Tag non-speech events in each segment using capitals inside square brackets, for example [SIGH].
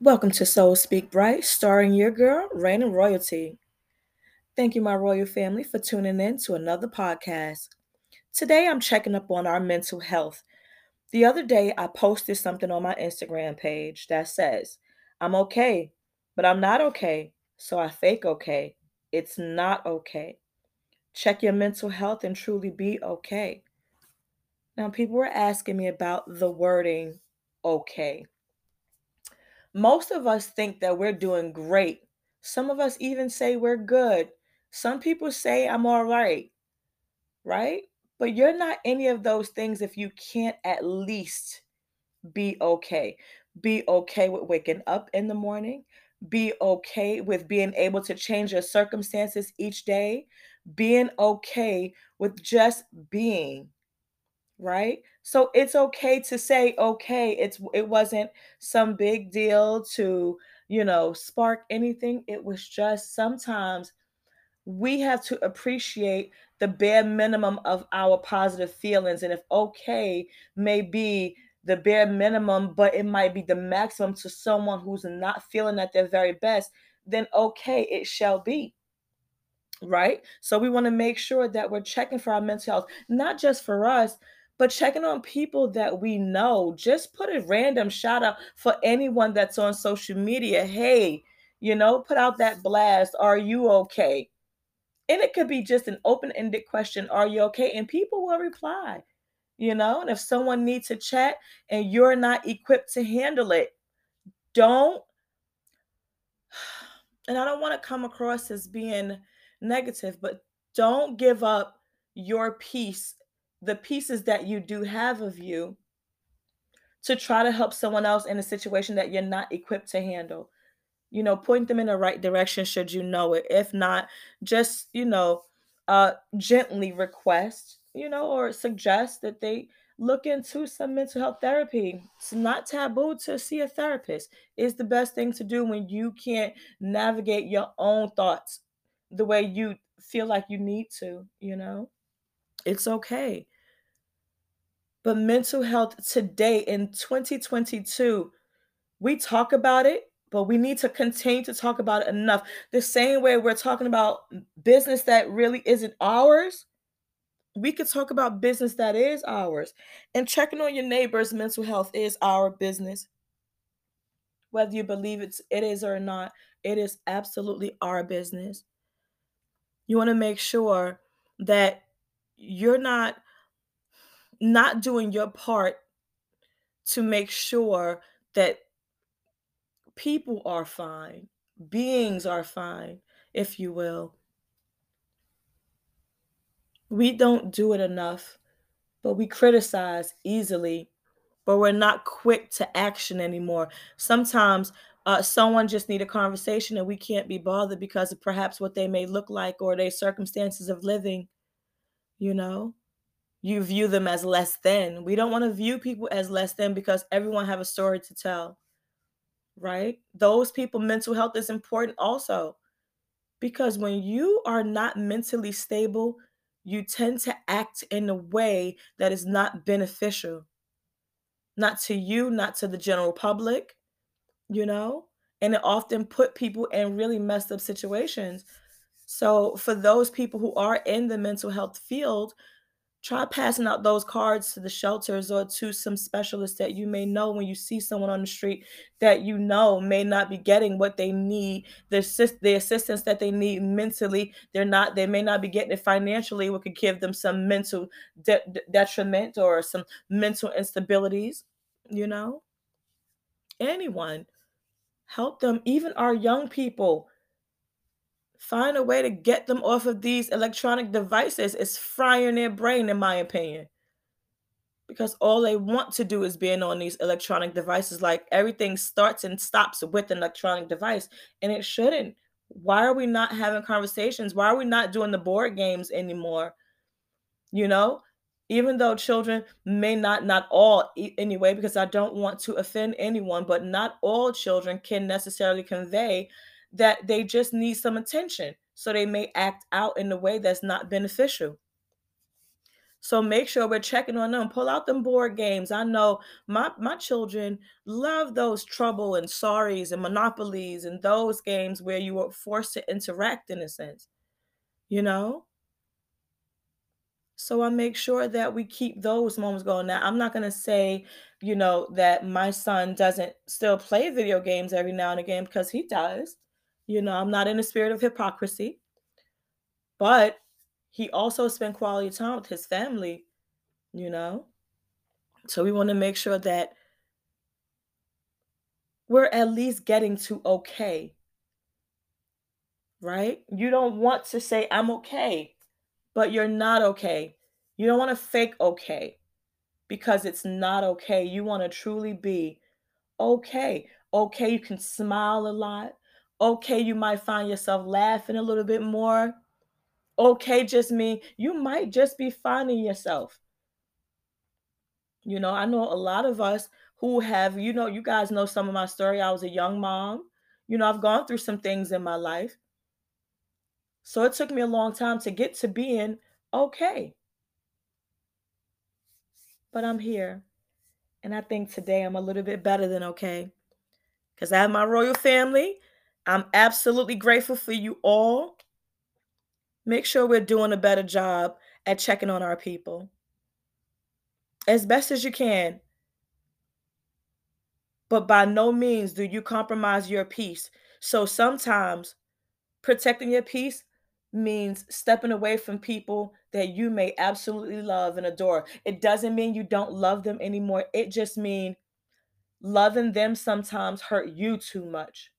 Welcome to Soul Speak Bright, starring your girl, Rain and Royalty. Thank you, my royal family, for tuning in to another podcast. Today, I'm checking up on our mental health. The other day, I posted something on my Instagram page that says, I'm okay, but I'm not okay, so I fake okay. It's not okay. Check your mental health and truly be okay. Now, people were asking me about the wording okay. Most of us think that we're doing great. Some of us even say we're good. Some people say I'm all right, right? But you're not any of those things if you can't at least be okay. Be okay with waking up in the morning. Be okay with being able to change your circumstances each day. Being okay with just being right? So it's okay to say okay it's it wasn't some big deal to you know spark anything. It was just sometimes we have to appreciate the bare minimum of our positive feelings and if okay may be the bare minimum but it might be the maximum to someone who's not feeling at their very best then okay it shall be right? So we want to make sure that we're checking for our mental health not just for us but checking on people that we know. Just put a random shout out for anyone that's on social media. Hey, you know, put out that blast. Are you okay? And it could be just an open ended question Are you okay? And people will reply, you know. And if someone needs to chat and you're not equipped to handle it, don't. [SIGHS] And I don't want to come across as being negative, but don't give up your peace the pieces that you do have of you to try to help someone else in a situation that you're not equipped to handle. You know, point them in the right direction should you know it. If not, just, you know, uh gently request, you know, or suggest that they look into some mental health therapy. It's not taboo to see a therapist. It's the best thing to do when you can't navigate your own thoughts the way you feel like you need to, you know? It's okay. But mental health today in 2022, we talk about it, but we need to continue to talk about it enough. The same way we're talking about business that really isn't ours, we could talk about business that is ours. And checking on your neighbor's mental health is our business. Whether you believe it's it is or not, it is absolutely our business. You want to make sure that you're not not doing your part to make sure that people are fine, beings are fine, if you will. We don't do it enough, but we criticize easily, but we're not quick to action anymore. Sometimes uh, someone just need a conversation and we can't be bothered because of perhaps what they may look like or their circumstances of living, you know? You view them as less than. We don't want to view people as less than because everyone have a story to tell. Right? Those people mental health is important also. Because when you are not mentally stable, you tend to act in a way that is not beneficial. Not to you, not to the general public, you know? And it often put people in really messed up situations. So for those people who are in the mental health field, try passing out those cards to the shelters or to some specialists that you may know when you see someone on the street that you know may not be getting what they need the, the assistance that they need mentally they're not they may not be getting it financially what could give them some mental de- detriment or some mental instabilities you know? Anyone. Help them even our young people Find a way to get them off of these electronic devices. It's frying their brain, in my opinion. Because all they want to do is being on these electronic devices. Like everything starts and stops with an electronic device, and it shouldn't. Why are we not having conversations? Why are we not doing the board games anymore? You know, even though children may not, not all anyway, because I don't want to offend anyone, but not all children can necessarily convey that they just need some attention. So they may act out in a way that's not beneficial. So make sure we're checking on them. Pull out them board games. I know my my children love those trouble and sorries and monopolies and those games where you were forced to interact in a sense. You know? So I make sure that we keep those moments going. Now, I'm not going to say, you know, that my son doesn't still play video games every now and again because he does. You know, I'm not in the spirit of hypocrisy. But he also spent quality time with his family, you know? So we want to make sure that we're at least getting to okay. Right? You don't want to say, I'm okay, but you're not okay. You don't want to fake okay because it's not okay. You want to truly be okay. Okay, you can smile a lot. Okay, you might find yourself laughing a little bit more. Okay, just mean you might just be finding yourself. You know, I know a lot of us who have, you know, you guys know some of my story. I was a young mom. You know, I've gone through some things in my life. So it took me a long time to get to being okay. But I'm here. And I think today I'm a little bit better than okay. Because I have my royal family. I'm absolutely grateful for you all. Make sure we're doing a better job at checking on our people as best as you can. But by no means do you compromise your peace. So sometimes protecting your peace means stepping away from people that you may absolutely love and adore. It doesn't mean you don't love them anymore. It just means loving them sometimes hurt you too much.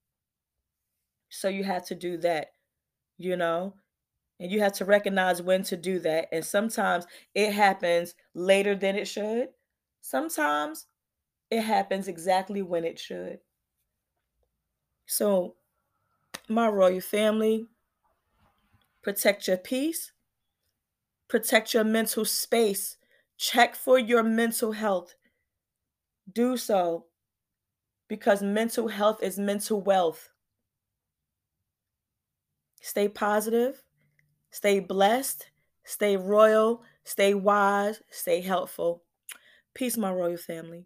So you have to do that, you know? And you have to recognize when to do that. And sometimes it happens later than it should. Sometimes it happens exactly when it should. So, my royal family, protect your peace, protect your mental space, check for your mental health. Do so because mental health is mental wealth. Stay positive, stay blessed, stay royal, stay wise, stay helpful. Peace, my royal family.